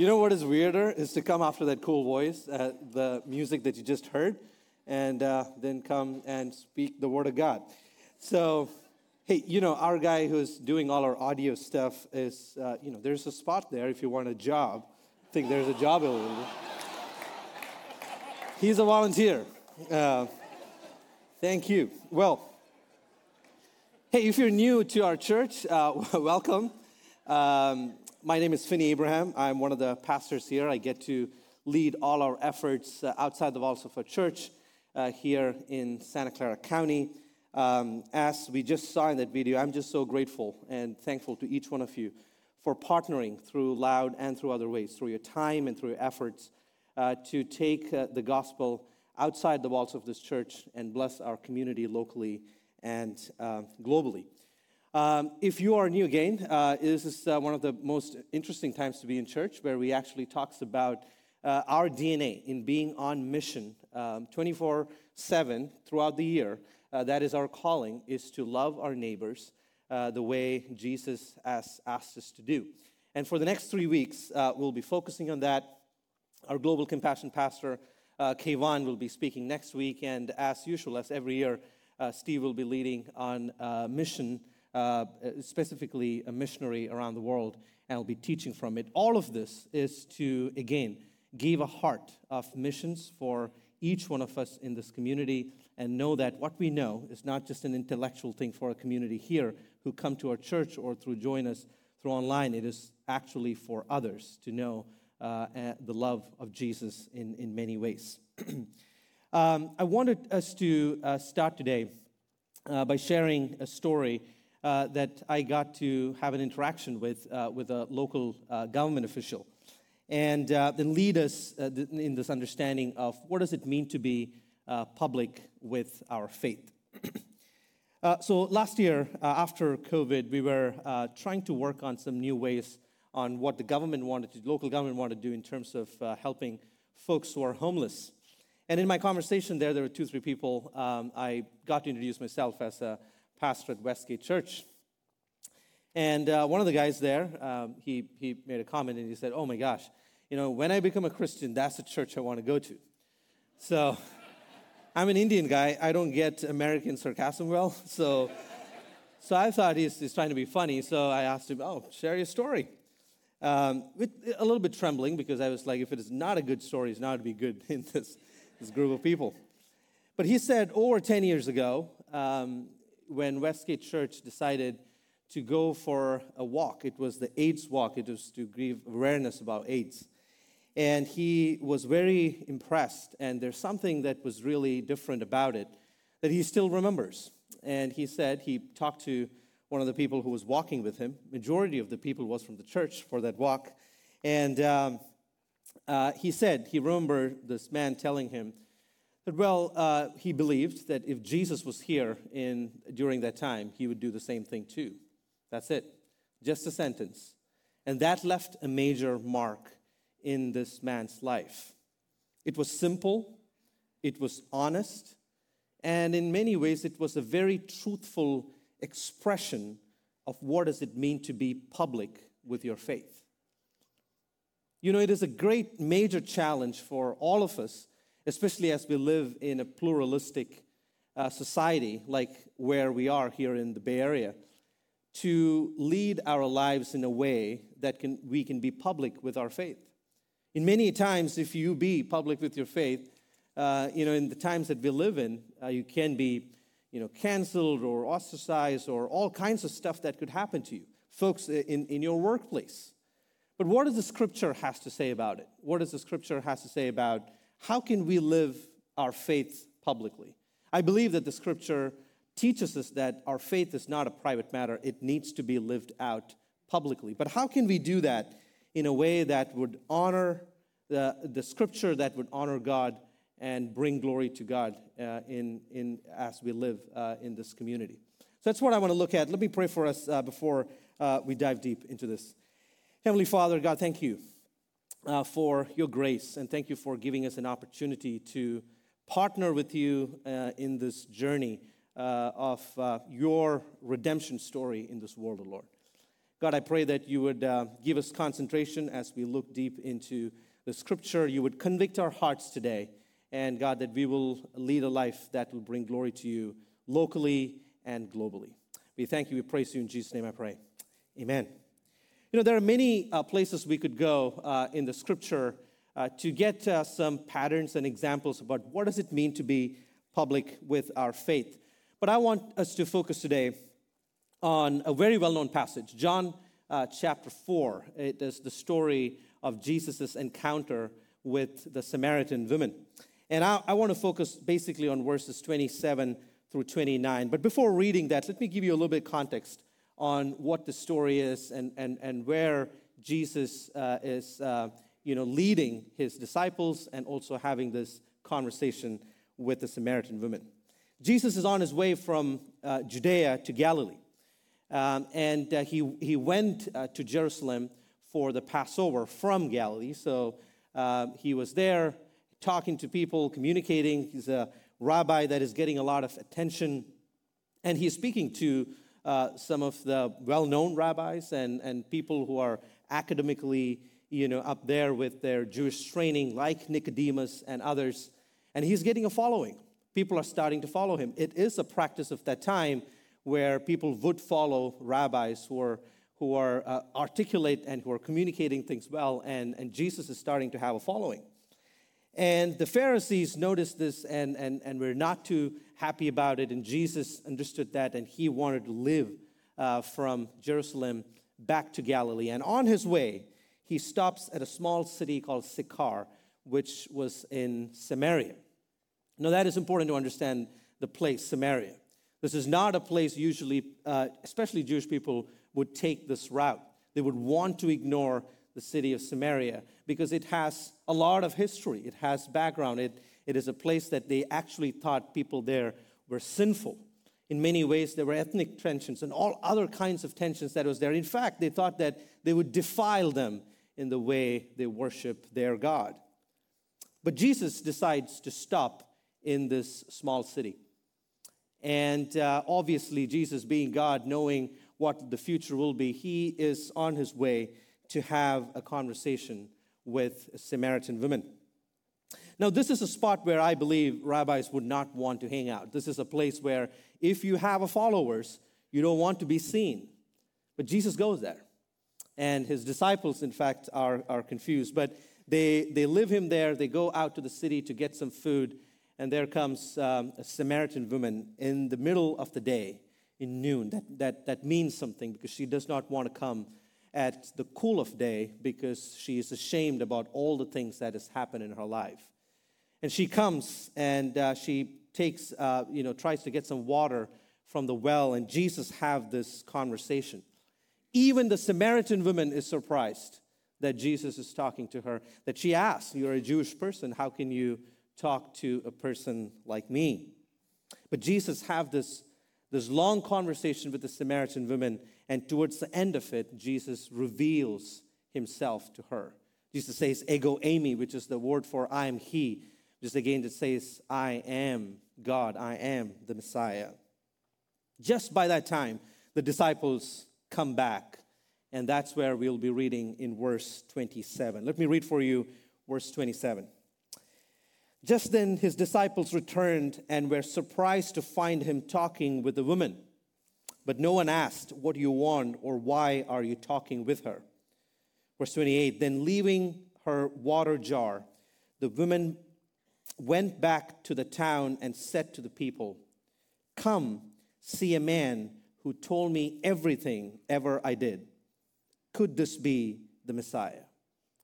You know what is weirder is to come after that cool voice, uh, the music that you just heard, and uh, then come and speak the word of God. So, hey, you know, our guy who's doing all our audio stuff is, uh, you know, there's a spot there if you want a job. I think there's a job available. He's a volunteer. Uh, thank you. Well, hey, if you're new to our church, uh, welcome. Um, my name is Finney Abraham. I'm one of the pastors here. I get to lead all our efforts uh, outside the walls of our church uh, here in Santa Clara County. Um, as we just saw in that video, I'm just so grateful and thankful to each one of you for partnering through Loud and through other ways, through your time and through your efforts uh, to take uh, the gospel outside the walls of this church and bless our community locally and uh, globally. Um, if you are new again, uh, this is uh, one of the most interesting times to be in church where we actually talks about uh, our DNA in being on mission um, 24 7 throughout the year. Uh, that is our calling, is to love our neighbors uh, the way Jesus has asked us to do. And for the next three weeks, uh, we'll be focusing on that. Our Global Compassion Pastor, uh, Kayvon, will be speaking next week. And as usual, as every year, Steve will be leading on mission uh, specifically a missionary around the world, and I'll be teaching from it. All of this is to, again, give a heart of missions for each one of us in this community and know that what we know is not just an intellectual thing for a community here who come to our church or through join us through online. It is actually for others to know uh, the love of Jesus in, in many ways. um, I wanted us to uh, start today uh, by sharing a story uh, that I got to have an interaction with, uh, with a local uh, government official. And uh, then lead us uh, in this understanding of what does it mean to be uh, public with our faith. so last year, after COVID, we were trying to work on some new ways on what the government wanted to, local government wanted to do in terms of helping folks who are homeless. And in my conversation there, there were two, three people. Um, I got to introduce myself as a pastor at Westgate Church. And uh, one of the guys there, um, he, he made a comment and he said, Oh my gosh, you know, when I become a Christian, that's the church I want to go to. So I'm an Indian guy. I don't get American sarcasm well. So, so I thought he's, he's trying to be funny. So I asked him, Oh, share your story. Um, with a little bit trembling because I was like, if it is not a good story, it's not to be good in this, this group of people. But he said over 10 years ago, um, when Westgate Church decided to go for a walk. It was the AIDS walk, it was to give awareness about AIDS. And he was very impressed, and there's something that was really different about it that he still remembers. And he said he talked to one of the people who was walking with him. Majority of the people was from the church for that walk. And um, uh, he said he remembered this man telling him that, well, uh, he believed that if Jesus was here in, during that time, he would do the same thing too. That's it. Just a sentence. And that left a major mark in this man's life. It was simple, it was honest, and in many ways, it was a very truthful expression of what does it mean to be public with your faith. You know, it is a great major challenge for all of us especially as we live in a pluralistic uh, society like where we are here in the Bay Area, to lead our lives in a way that can, we can be public with our faith. In many times, if you be public with your faith, uh, you know, in the times that we live in, uh, you can be, you know, canceled or ostracized or all kinds of stuff that could happen to you, folks in, in your workplace. But what does the scripture has to say about it? What does the scripture has to say about how can we live our faith publicly? I believe that the scripture teaches us that our faith is not a private matter, it needs to be lived out publicly. But how can we do that in a way that would honor the, the scripture, that would honor God and bring glory to God uh, in, in, as we live uh, in this community? So that's what I want to look at. Let me pray for us uh, before uh, we dive deep into this. Heavenly Father, God, thank you uh, for your grace and thank you for giving us an opportunity to partner with you uh, in this journey uh, of uh, your redemption story in this world, Lord. God, I pray that you would uh, give us concentration as we look deep into the scripture. You would convict our hearts today. And God, that we will lead a life that will bring glory to you locally and globally. We thank you. We praise you in Jesus' name I pray. Amen. You know, there are many uh, places we could go uh, in the scripture uh, to get uh, some patterns and examples about what does it mean to be public with our faith. But I want us to focus today on a very well known passage, John uh, chapter 4. It is the story of Jesus' encounter with the Samaritan woman. And I, I want to focus basically on verses 27 through 29. But before reading that, let me give you a little bit of context on what the story is and, and, and where Jesus uh, is uh, you know, leading his disciples and also having this conversation with the Samaritan woman. Jesus is on his way from uh, Judea to Galilee. Um, and uh, he, he went uh, to Jerusalem for the Passover from Galilee. So um, he was there talking to people, communicating. He's a rabbi that is getting a lot of attention. And he's speaking to uh, some of the well known rabbis and, and people who are academically you know, up there with their Jewish training, like Nicodemus and others. And he's getting a following. People are starting to follow him. It is a practice of that time where people would follow rabbis who are, who are uh, articulate and who are communicating things well, and, and Jesus is starting to have a following. And the Pharisees noticed this and, and, and were not too happy about it, and Jesus understood that, and he wanted to live uh, from Jerusalem back to Galilee. And on his way, he stops at a small city called Sychar, which was in Samaria. Now, that is important to understand the place, Samaria. This is not a place usually, uh, especially Jewish people, would take this route. They would want to ignore the city of Samaria because it has a lot of history, it has background. It, it is a place that they actually thought people there were sinful. In many ways, there were ethnic tensions and all other kinds of tensions that was there. In fact, they thought that they would defile them in the way they worship their God. But Jesus decides to stop in this small city. And uh, obviously, Jesus, being God, knowing what the future will be, he is on his way to have a conversation with a Samaritan woman. Now, this is a spot where I believe rabbis would not want to hang out. This is a place where, if you have followers, you don't want to be seen. But Jesus goes there. And his disciples, in fact, are, are confused. But they, they live him there. They go out to the city to get some food and there comes um, a Samaritan woman in the middle of the day, in noon. That, that, that means something because she does not want to come at the cool of day because she is ashamed about all the things that has happened in her life. And she comes and uh, she takes, uh, you know, tries to get some water from the well, and Jesus have this conversation. Even the Samaritan woman is surprised that Jesus is talking to her, that she asks, You're a Jewish person, how can you talk to a person like me. But Jesus have this, this long conversation with the Samaritan woman, and towards the end of it, Jesus reveals himself to her. Jesus says, ego eimi, which is the word for I am he. Just again, it says, I am God, I am the Messiah. Just by that time, the disciples come back, and that's where we'll be reading in verse 27. Let me read for you verse 27. Just then his disciples returned and were surprised to find him talking with the woman. But no one asked, What do you want, or why are you talking with her? Verse 28 Then leaving her water jar, the woman went back to the town and said to the people, Come, see a man who told me everything ever I did. Could this be the Messiah?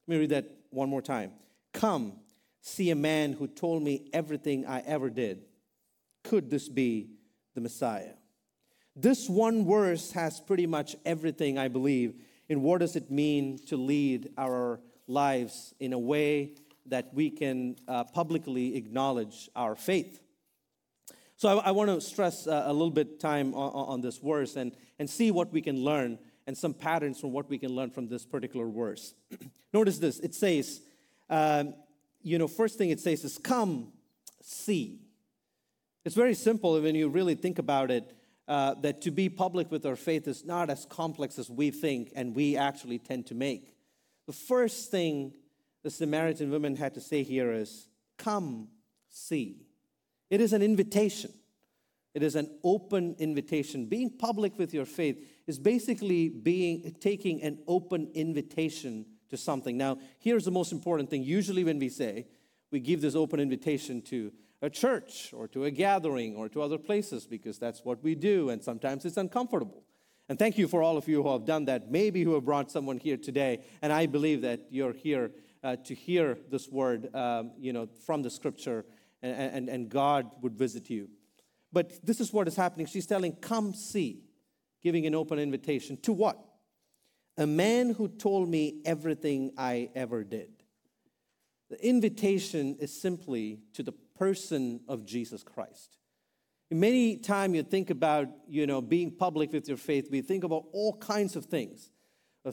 Let me read that one more time. Come, see a man who told me everything I ever did. Could this be the Messiah? This one verse has pretty much everything, I believe, in what does it mean to lead our lives in a way that we can uh, publicly acknowledge our faith. So I, I want to stress uh, a little bit time on, on, this verse and, and see what we can learn and some patterns from what we can learn from this particular verse. Notice this it says, um, you know, first thing it says is, come, see. It's very simple when you really think about it. uh, that to be public with our faith is not as complex as we think and we actually tend to make. The first thing the Samaritan woman had to say here is, Come see. It is an invitation. It is an open invitation. Being public with your faith is basically being taking an open invitation to something. Now, here's the most important thing. Usually when we say we give this open invitation to a church or to a gathering or to other places because that's what we do, and sometimes it's uncomfortable. And thank you for all of you who have done that, maybe who have brought someone here today. And I believe that you're here uh, to hear this word, um, you know, from the scripture, and, and, and God would visit you. But this is what is happening. She's telling, Come see, giving an open invitation. To what? A man who told me everything I ever did. The invitation is simply to the person of Jesus Christ. Many time you think about, you know, being public with your faith, we think about all kinds of things,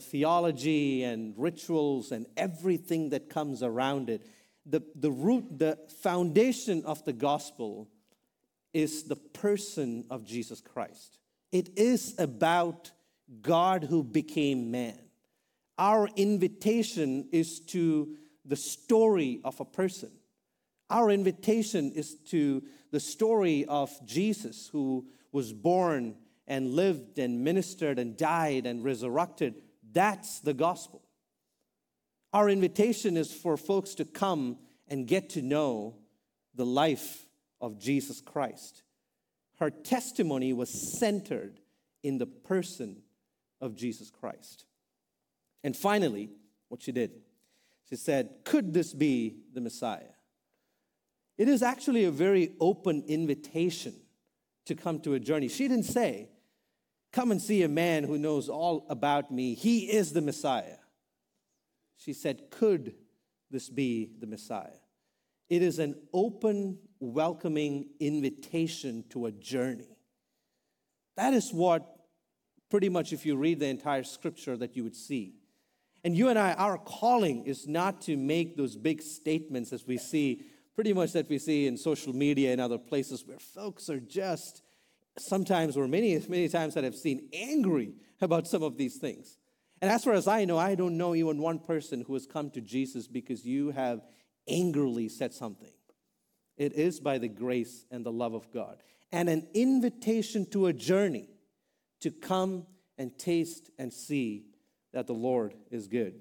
theology and rituals and everything that comes around it. The, the root, the foundation of the gospel is the person of Jesus Christ. It is about God who became man. Our invitation is to the story of a person. Our invitation is to the story of Jesus, who was born and lived and ministered and died and resurrected. That's the gospel. Our invitation is for folks to come and get to know the life of Jesus Christ. Her testimony was centered in the person of Jesus Christ. And finally, what she did, she said, Could this be the Messiah? It is actually a very open invitation to come to a journey. She didn't say, Come and see a man who knows all about me. He is the Messiah. She said, Could this be the Messiah? It is an open, welcoming invitation to a journey. That is what, pretty much, if you read the entire scripture, that you would see. And you and I, our calling is not to make those big statements as we see, pretty much that we see in social media and other places where folks are just sometimes, or many, many times that I've seen, angry about some of these things. And as far as I know, I don't know even one person who has come to Jesus because you have angrily said something. It is by the grace and the love of God. And an invitation to a journey to come and taste and see that the Lord is good.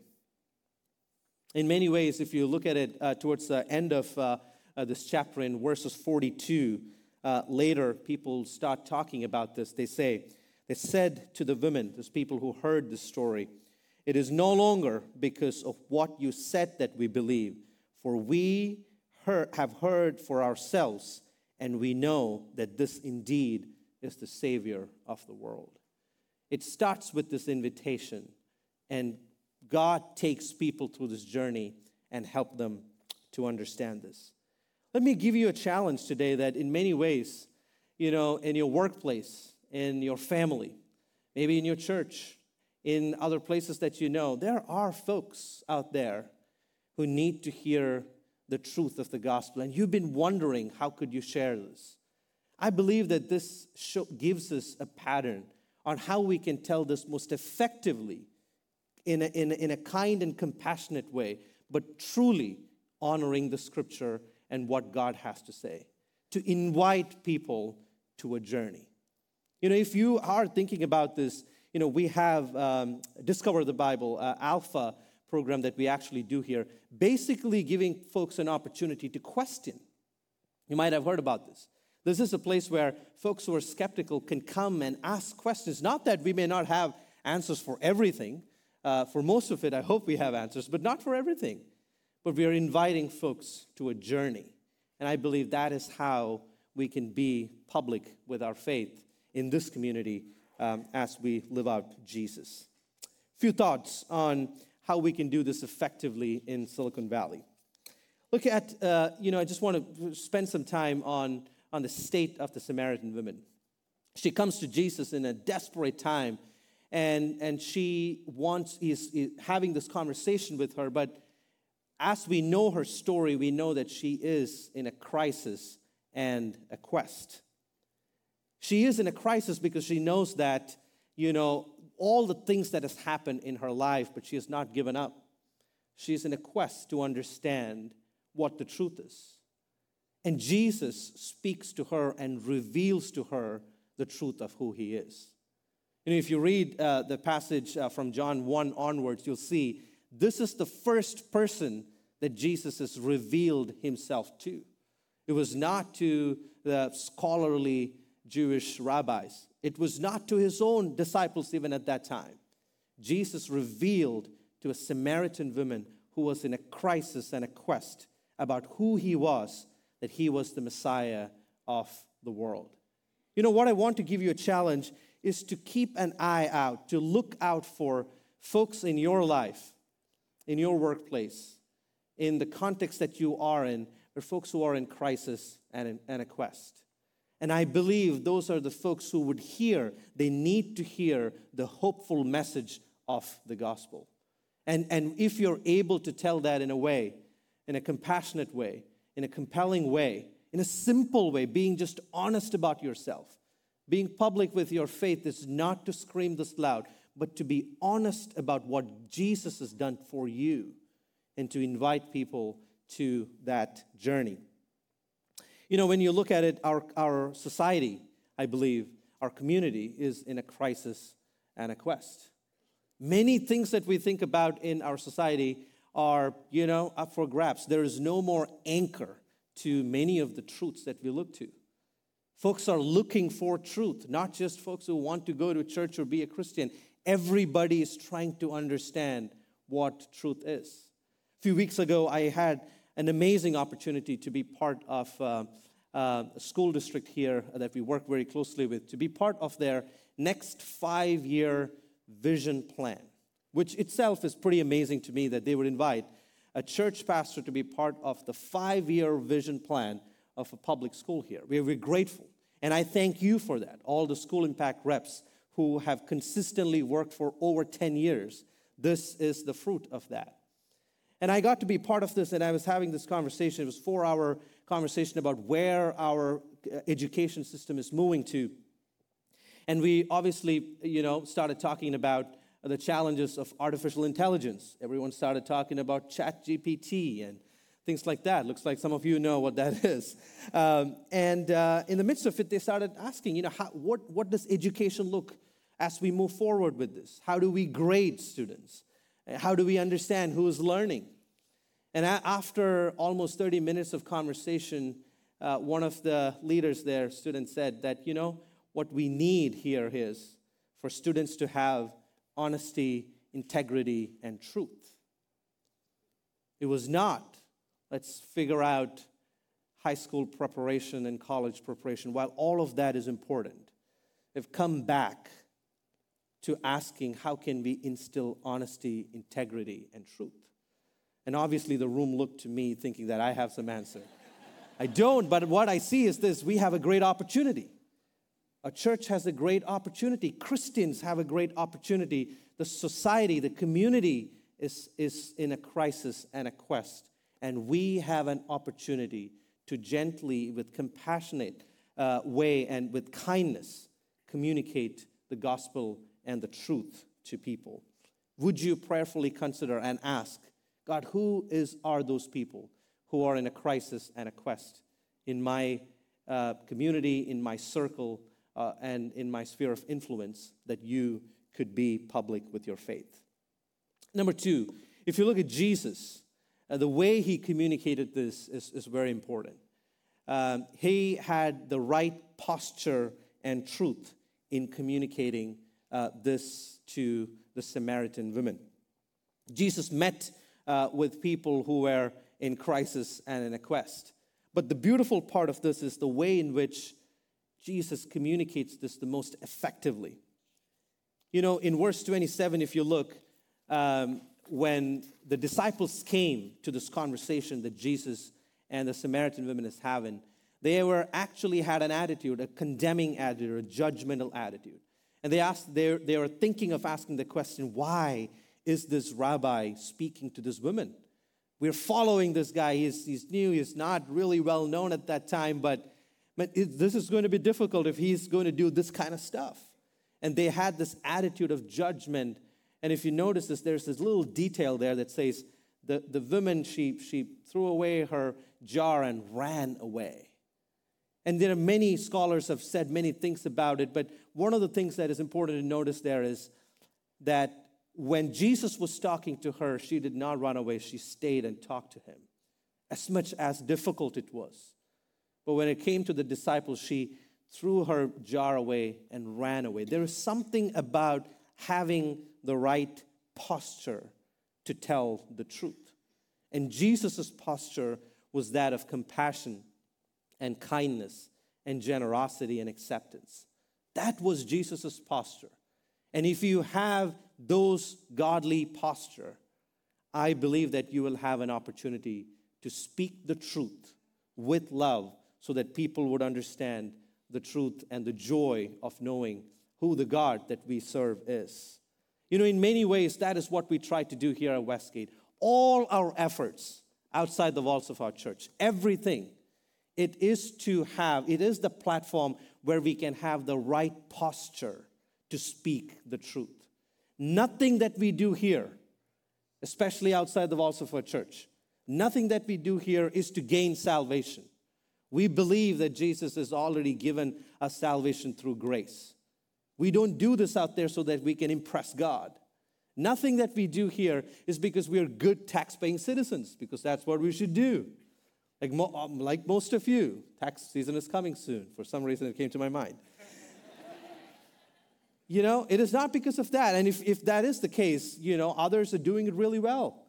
In many ways, if you look at it uh, towards the end of uh, uh, this chapter in verses 42, uh, later people start talking about this. They say, They said to the women, those people who heard the story, It is no longer because of what you said that we believe for we heard, have heard for ourselves, and we know that this indeed is the Savior of the world. It starts with this invitation, and God takes people through this journey and help them to understand this. Let me give you a challenge today that in many ways, you know, in your workplace, in your family, maybe in your church, in other places that you know, there are folks out there who need to hear the truth of the gospel. And you've been wondering, how could you share this? I believe that this gives us a pattern on how we can tell this most effectively in a, in a, in a kind and compassionate way, but truly honoring the scripture and what God has to say. To invite people to a journey. You know, if you are thinking about this, you know, we have um, Discover the Bible, uh, Alpha program that we actually do here, basically giving folks an opportunity to question. You might have heard about this. This is a place where folks who are skeptical can come and ask questions. Not that we may not have answers for everything. Uh, for most of it, I hope we have answers, but not for everything. But we are inviting folks to a journey. And I believe that is how we can be public with our faith in this community um, as we live out Jesus. Few thoughts on how we can do this effectively in Silicon Valley. Look at, uh, you know, I just want to spend some time on, on the state of the Samaritan woman. She comes to Jesus in a desperate time, and, and she wants, he's, he's having this conversation with her, but as we know her story, we know that she is in a crisis and a quest. She is in a crisis because she knows that, you know, all the things that has happened in her life, but she has not given up. She's in a quest to understand what the truth is. And Jesus speaks to her and reveals to her the truth of who he is. You know, if you read uh, the passage uh, from John 1 onwards, you'll see this is the first person that Jesus has revealed himself to. It was not to the scholarly Jewish rabbis, it was not to his own disciples even at that time. Jesus revealed to a Samaritan woman who was in a crisis and a quest about who he was, that he was the Messiah of the world. You know what? I want to give you a challenge is to keep an eye out, to look out for folks in your life, in your workplace, in the context that you are in, or folks who are in crisis and, in, and a quest. And I believe those are the folks who would hear, they need to hear the hopeful message of the gospel. And, and if you're able to tell that in a way, in a compassionate way, in a compelling way, in a simple way, being just honest about yourself, being public with your faith is not to scream this loud, but to be honest about what Jesus has done for you and to invite people to that journey. You know, when you look at it, our, our society, I believe, our community is in a crisis and a quest. Many things that we think about in our society are, you know, up for grabs. There is no more anchor to many of the truths that we look to. Folks are looking for truth, not just folks who want to go to church or be a Christian. Everybody is trying to understand what truth is. Few weeks ago, I had an amazing opportunity to be part of uh, uh, a school district here that we work very closely with, to be part of their next five year vision plan, which itself is pretty amazing to me that they would invite a church pastor to be part of the five year vision plan of a public school here. We're, we're grateful. And I thank you for that, all the school impact reps who have consistently worked for over 10 years. This is the fruit of that. And I got to be part of this, and I was having this conversation. It was four hour conversation about where our uh, education system is moving to. And we obviously, you know, started talking about the challenges of artificial intelligence. Everyone started talking about chat GPT and things like that. Looks like some of you know what that is. Um, and uh, in the midst of it, they started asking, you know, how, what, what does education look as we move forward with this? How do we grade students? How do we understand who is learning? And after almost 30 minutes of conversation, uh, one of the leaders there, student, said that, you know, what we need here is for students to have honesty, integrity, and truth. It was not, let's figure out high school preparation and college preparation. While all of that is important, they've come back to asking how can we instill honesty, integrity, and truth. And obviously, the room looked to me thinking that I have some answer. I don't, but what I see is this we have a great opportunity. A church has a great opportunity. Christians have a great opportunity. The society, the community is, is in a crisis and a quest. And we have an opportunity to gently, with compassionate uh, way and with kindness, communicate the gospel and the truth to people. Would you prayerfully consider and ask, God, who is, are those people who are in a crisis and a quest in my uh, community, in my circle, uh, and in my sphere of influence that you could be public with your faith. Number two, if you look at Jesus, uh, the way he communicated this is, is very important. Um, he had the right posture and truth in communicating uh, this to the Samaritan women. Jesus met uh, with people who were in crisis and in a quest. But the beautiful part of this is the way in which Jesus communicates this the most effectively. You know, in verse 27, if you look, um, when the disciples came to this conversation that Jesus and the Samaritan woman is having, they were actually had an attitude, a condemning attitude, a judgmental attitude. And they asked, they, they were thinking of asking the question, why is this rabbi speaking to this woman? We're following this guy. He's, he's new, he's not really well known at that time, but But it, this is going to be difficult if he's going to do this kind of stuff. And they had this attitude of judgment. And if you notice this, there's this little detail there that says the, the woman, she, she threw away her jar and ran away. And there are many scholars have said many things about it, but one of the things that is important to notice there is that when Jesus was talking to her, she did not run away. She stayed and talked to him, as much as difficult it was. But when it came to the disciples, she threw her jar away and ran away. There is something about having the right posture to tell the truth. And Jesus' posture was that of compassion and kindness and generosity and acceptance. That was Jesus' posture. And if you have those godly posture, I believe that you will have an opportunity to speak the truth with love so that people would understand the truth and the joy of knowing who the God that we serve is. You know, in many ways, that is what we try to do here at Westgate. All our efforts outside the walls of our church, everything, it is to have, it is the platform where we can have the right posture to speak the truth. Nothing that we do here, especially outside the walls of our church, nothing that we do here is to gain salvation. We believe that Jesus has already given us salvation through grace. We don't do this out there so that we can impress God. Nothing that we do here is because we are good tax paying citizens, because that's what we should do. Like, mo- um, like most of you, tax season is coming soon. For some reason, it came to my mind. You know, it is not because of that. And if, if that is the case, you know, others are doing it really well.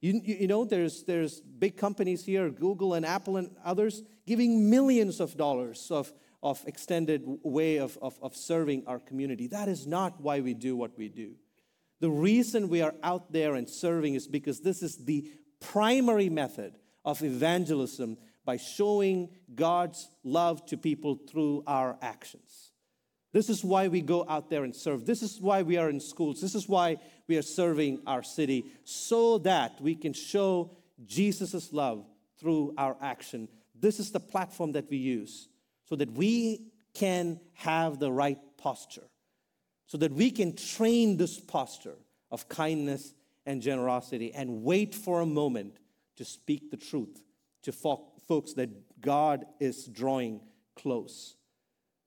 You, you know, there's, there's big companies here, Google and Apple and others, giving millions of dollars of, of extended way of, of, of serving our community. That is not why we do what we do. The reason we are out there and serving is because this is the primary method of evangelism by showing God's love to people through our actions. This is why we go out there and serve. This is why we are in schools. This is why we are serving our city, so that we can show Jesus' love through our action. This is the platform that we use so that we can have the right posture, so that we can train this posture of kindness and generosity and wait for a moment to speak the truth to folks that God is drawing close.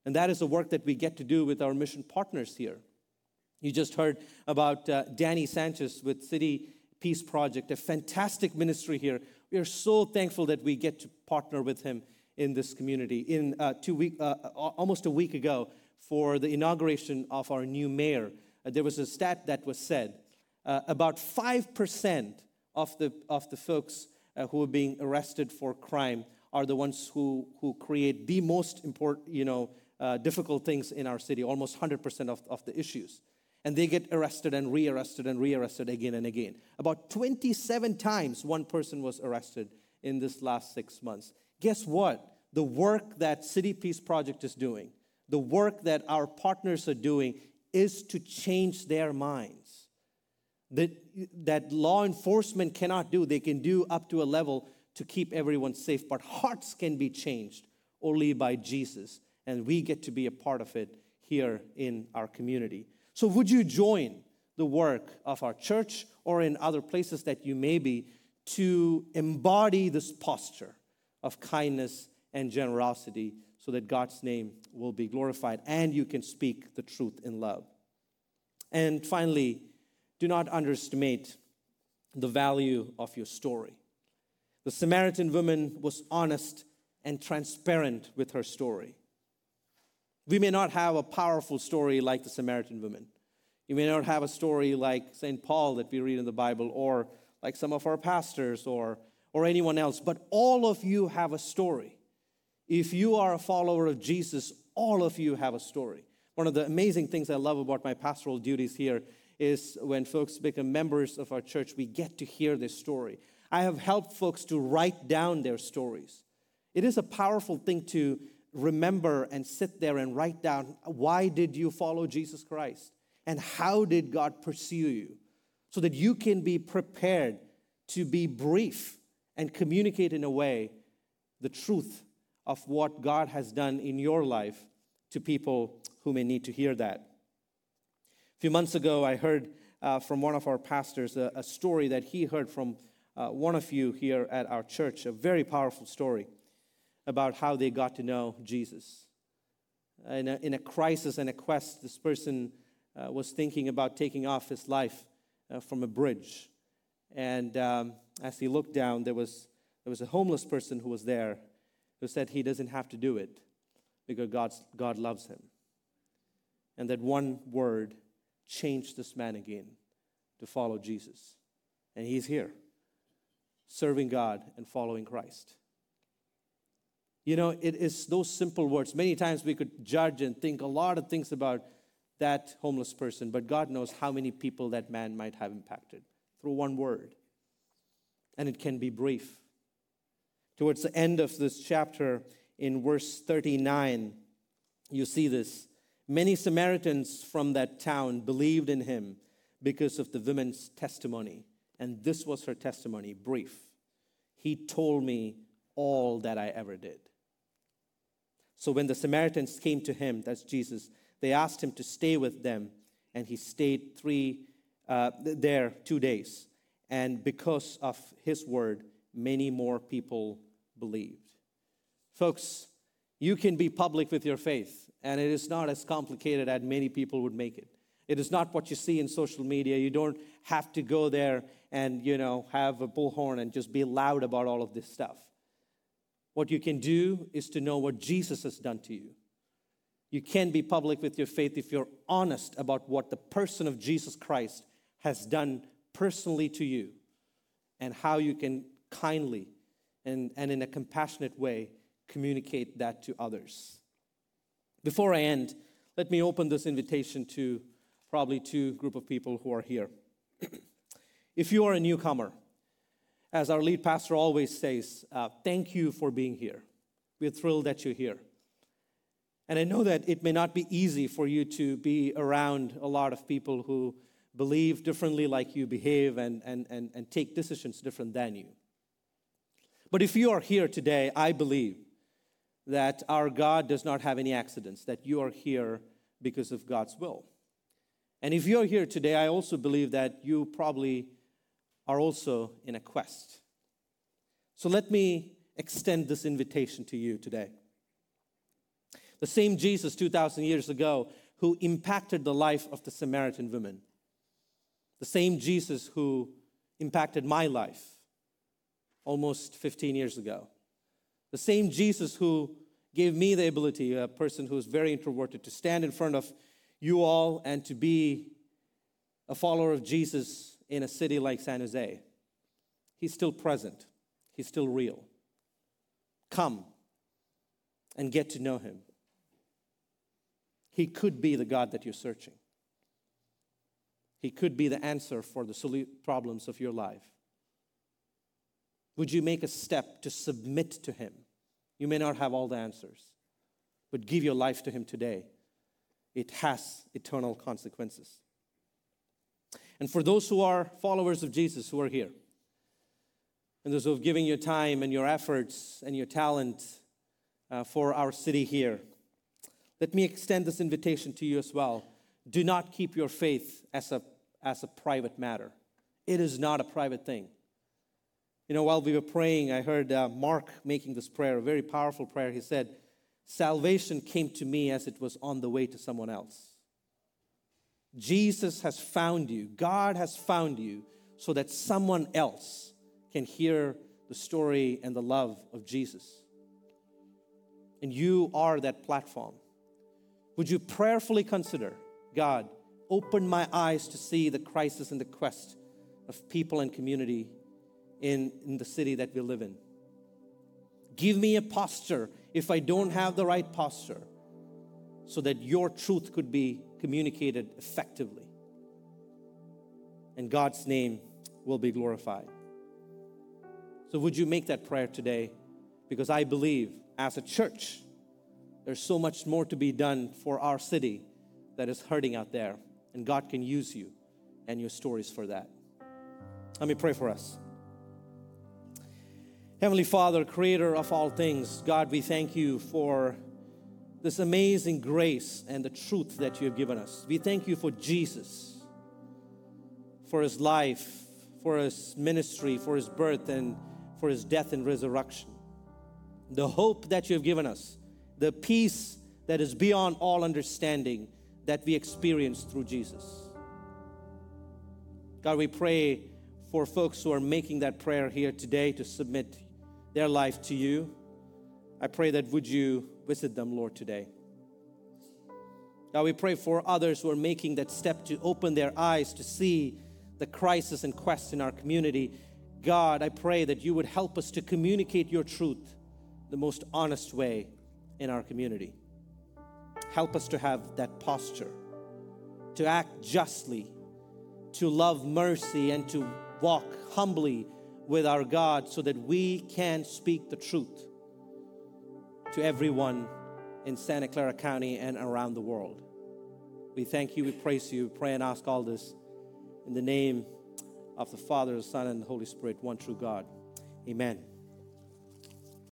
And that is the work that we get to do with our mission partners here. You just heard about uh, Danny Sanchez with City Peace Project, a fantastic ministry here. We are so thankful that we get to partner with him in this community. In uh, two week, uh, almost a week ago, for the inauguration of our new mayor, uh, there was a stat that was said uh, about 5% of the, of the folks uh, who are being arrested for crime are the ones who, who create the most important, you know, uh, difficult things in our city, almost 100% of, of the issues. And they get arrested and rearrested and rearrested again and again. About 27 times one person was arrested in this last six months. Guess what? The work that City Peace Project is doing, the work that our partners are doing, is to change their minds. That, that law enforcement cannot do, they can do up to a level to keep everyone safe, but hearts can be changed only by Jesus and we get to be a part of it here in our community. So, would you join the work of our church or in other places that you may be to embody this posture of kindness and generosity so that God's name will be glorified and you can speak the truth in love? And finally, do not underestimate the value of your story. The Samaritan woman was honest and transparent with her story. We may not have a powerful story like the Samaritan woman. You may not have a story like St. Paul that we read in the Bible, or like some of our pastors, or, or anyone else, but all of you have a story. If you are a follower of Jesus, all of you have a story. One of the amazing things I love about my pastoral duties here is when folks become members of our church, we get to hear their story. I have helped folks to write down their stories. It is a powerful thing to remember and sit there and write down why did you follow Jesus Christ? And how did God pursue you? So that you can be prepared to be brief and communicate in a way the truth of what God has done in your life to people who may need to hear that. A few months ago, I heard uh, from one of our pastors a, a story that he heard from uh, one of you here at our church, a very powerful story about how they got to know Jesus. In a, in a crisis and a quest, this person uh, was thinking about taking off his life uh, from a bridge. And um, as he looked down, there was, there was a homeless person who was there who said he doesn't have to do it because God's, God loves him. And that one word changed this man again to follow Jesus. And he's here, serving God and following Christ. You know, it is those simple words. Many times we could judge and think a lot of things about that homeless person, but God knows how many people that man might have impacted through one word. And it can be brief. Towards the end of this chapter, in verse 39, you see this. Many Samaritans from that town believed in him because of the woman's testimony. And this was her testimony, brief. He told me all that I ever did. So when the Samaritans came to him, that's Jesus, they asked him to stay with them, and he stayed three uh, there two days. And because of his word, many more people believed. Folks, you can be public with your faith, and it is not as complicated as many people would make it. It is not what you see in social media. You don't have to go there and, you know, have a bullhorn and just be loud about all of this stuff. What you can do is to know what Jesus has done to you. You can be public with your faith if you're honest about what the person of Jesus Christ has done personally to you and how you can kindly and, and in a compassionate way communicate that to others. Before I end, let me open this invitation to probably two group of people who are here. if you are a newcomer, as our lead pastor always says, uh, thank you for being here. We're thrilled that you're here. And I know that it may not be easy for you to be around a lot of people who believe differently like you behave and, and, and, and take decisions different than you. But if you are here today, I believe that our God does not have any accidents, that you are here because of God's will. And if you're here today, I also believe that you probably are also in a quest. So let me extend this invitation to you today. The same Jesus 2,000 years ago who impacted the life of the Samaritan woman, the same Jesus who impacted my life almost 15 years ago, the same Jesus who gave me the ability, a person who is very introverted, to stand in front of you all and to be a follower of Jesus in a city like San Jose. He's still present, He's still real. Come and get to know Him. He could be the God that you're searching. He could be the answer for the problems of your life. Would you make a step to submit to Him? You may not have all the answers, but give your life to Him today. It has eternal consequences. And for those who are followers of Jesus who are here, and those who have given your time and your efforts and your talent uh, for our city here, let me extend this invitation to you as well. Do not keep your faith as a, as a private matter. It is not a private thing. You know, while we were praying, I heard uh, Mark making this prayer, a very powerful prayer. He said, Salvation came to me as it was on the way to someone else. Jesus has found you, God has found you, so that someone else can hear the story and the love of Jesus. And you are that platform. Would you prayerfully consider, God, open my eyes to see the crisis and the quest of people and community in, in the city that we live in? Give me a posture if I don't have the right posture so that your truth could be communicated effectively. And God's name will be glorified. So, would you make that prayer today? Because I believe as a church, there's so much more to be done for our city that is hurting out there. And God can use you and your stories for that. Let me pray for us. Heavenly Father, creator of all things, God, we thank you for this amazing grace and the truth that you have given us. We thank you for Jesus, for his life, for his ministry, for his birth, and for his death and resurrection. The hope that you have given us, the peace that is beyond all understanding that we experience through Jesus. God, we pray for folks who are making that prayer here today to submit their life to you. I pray that would you visit them, Lord, today. God, we pray for others who are making that step to open their eyes to see the crisis and quest in our community. God, I pray that you would help us to communicate your truth the most honest way in our community. Help us to have that posture, to act justly, to love mercy, and to walk humbly with our God so that we can speak the truth to everyone in Santa Clara County and around the world. We thank you, we praise you, we pray and ask all this in the name of the Father, the Son, and the Holy Spirit, one true God. Amen.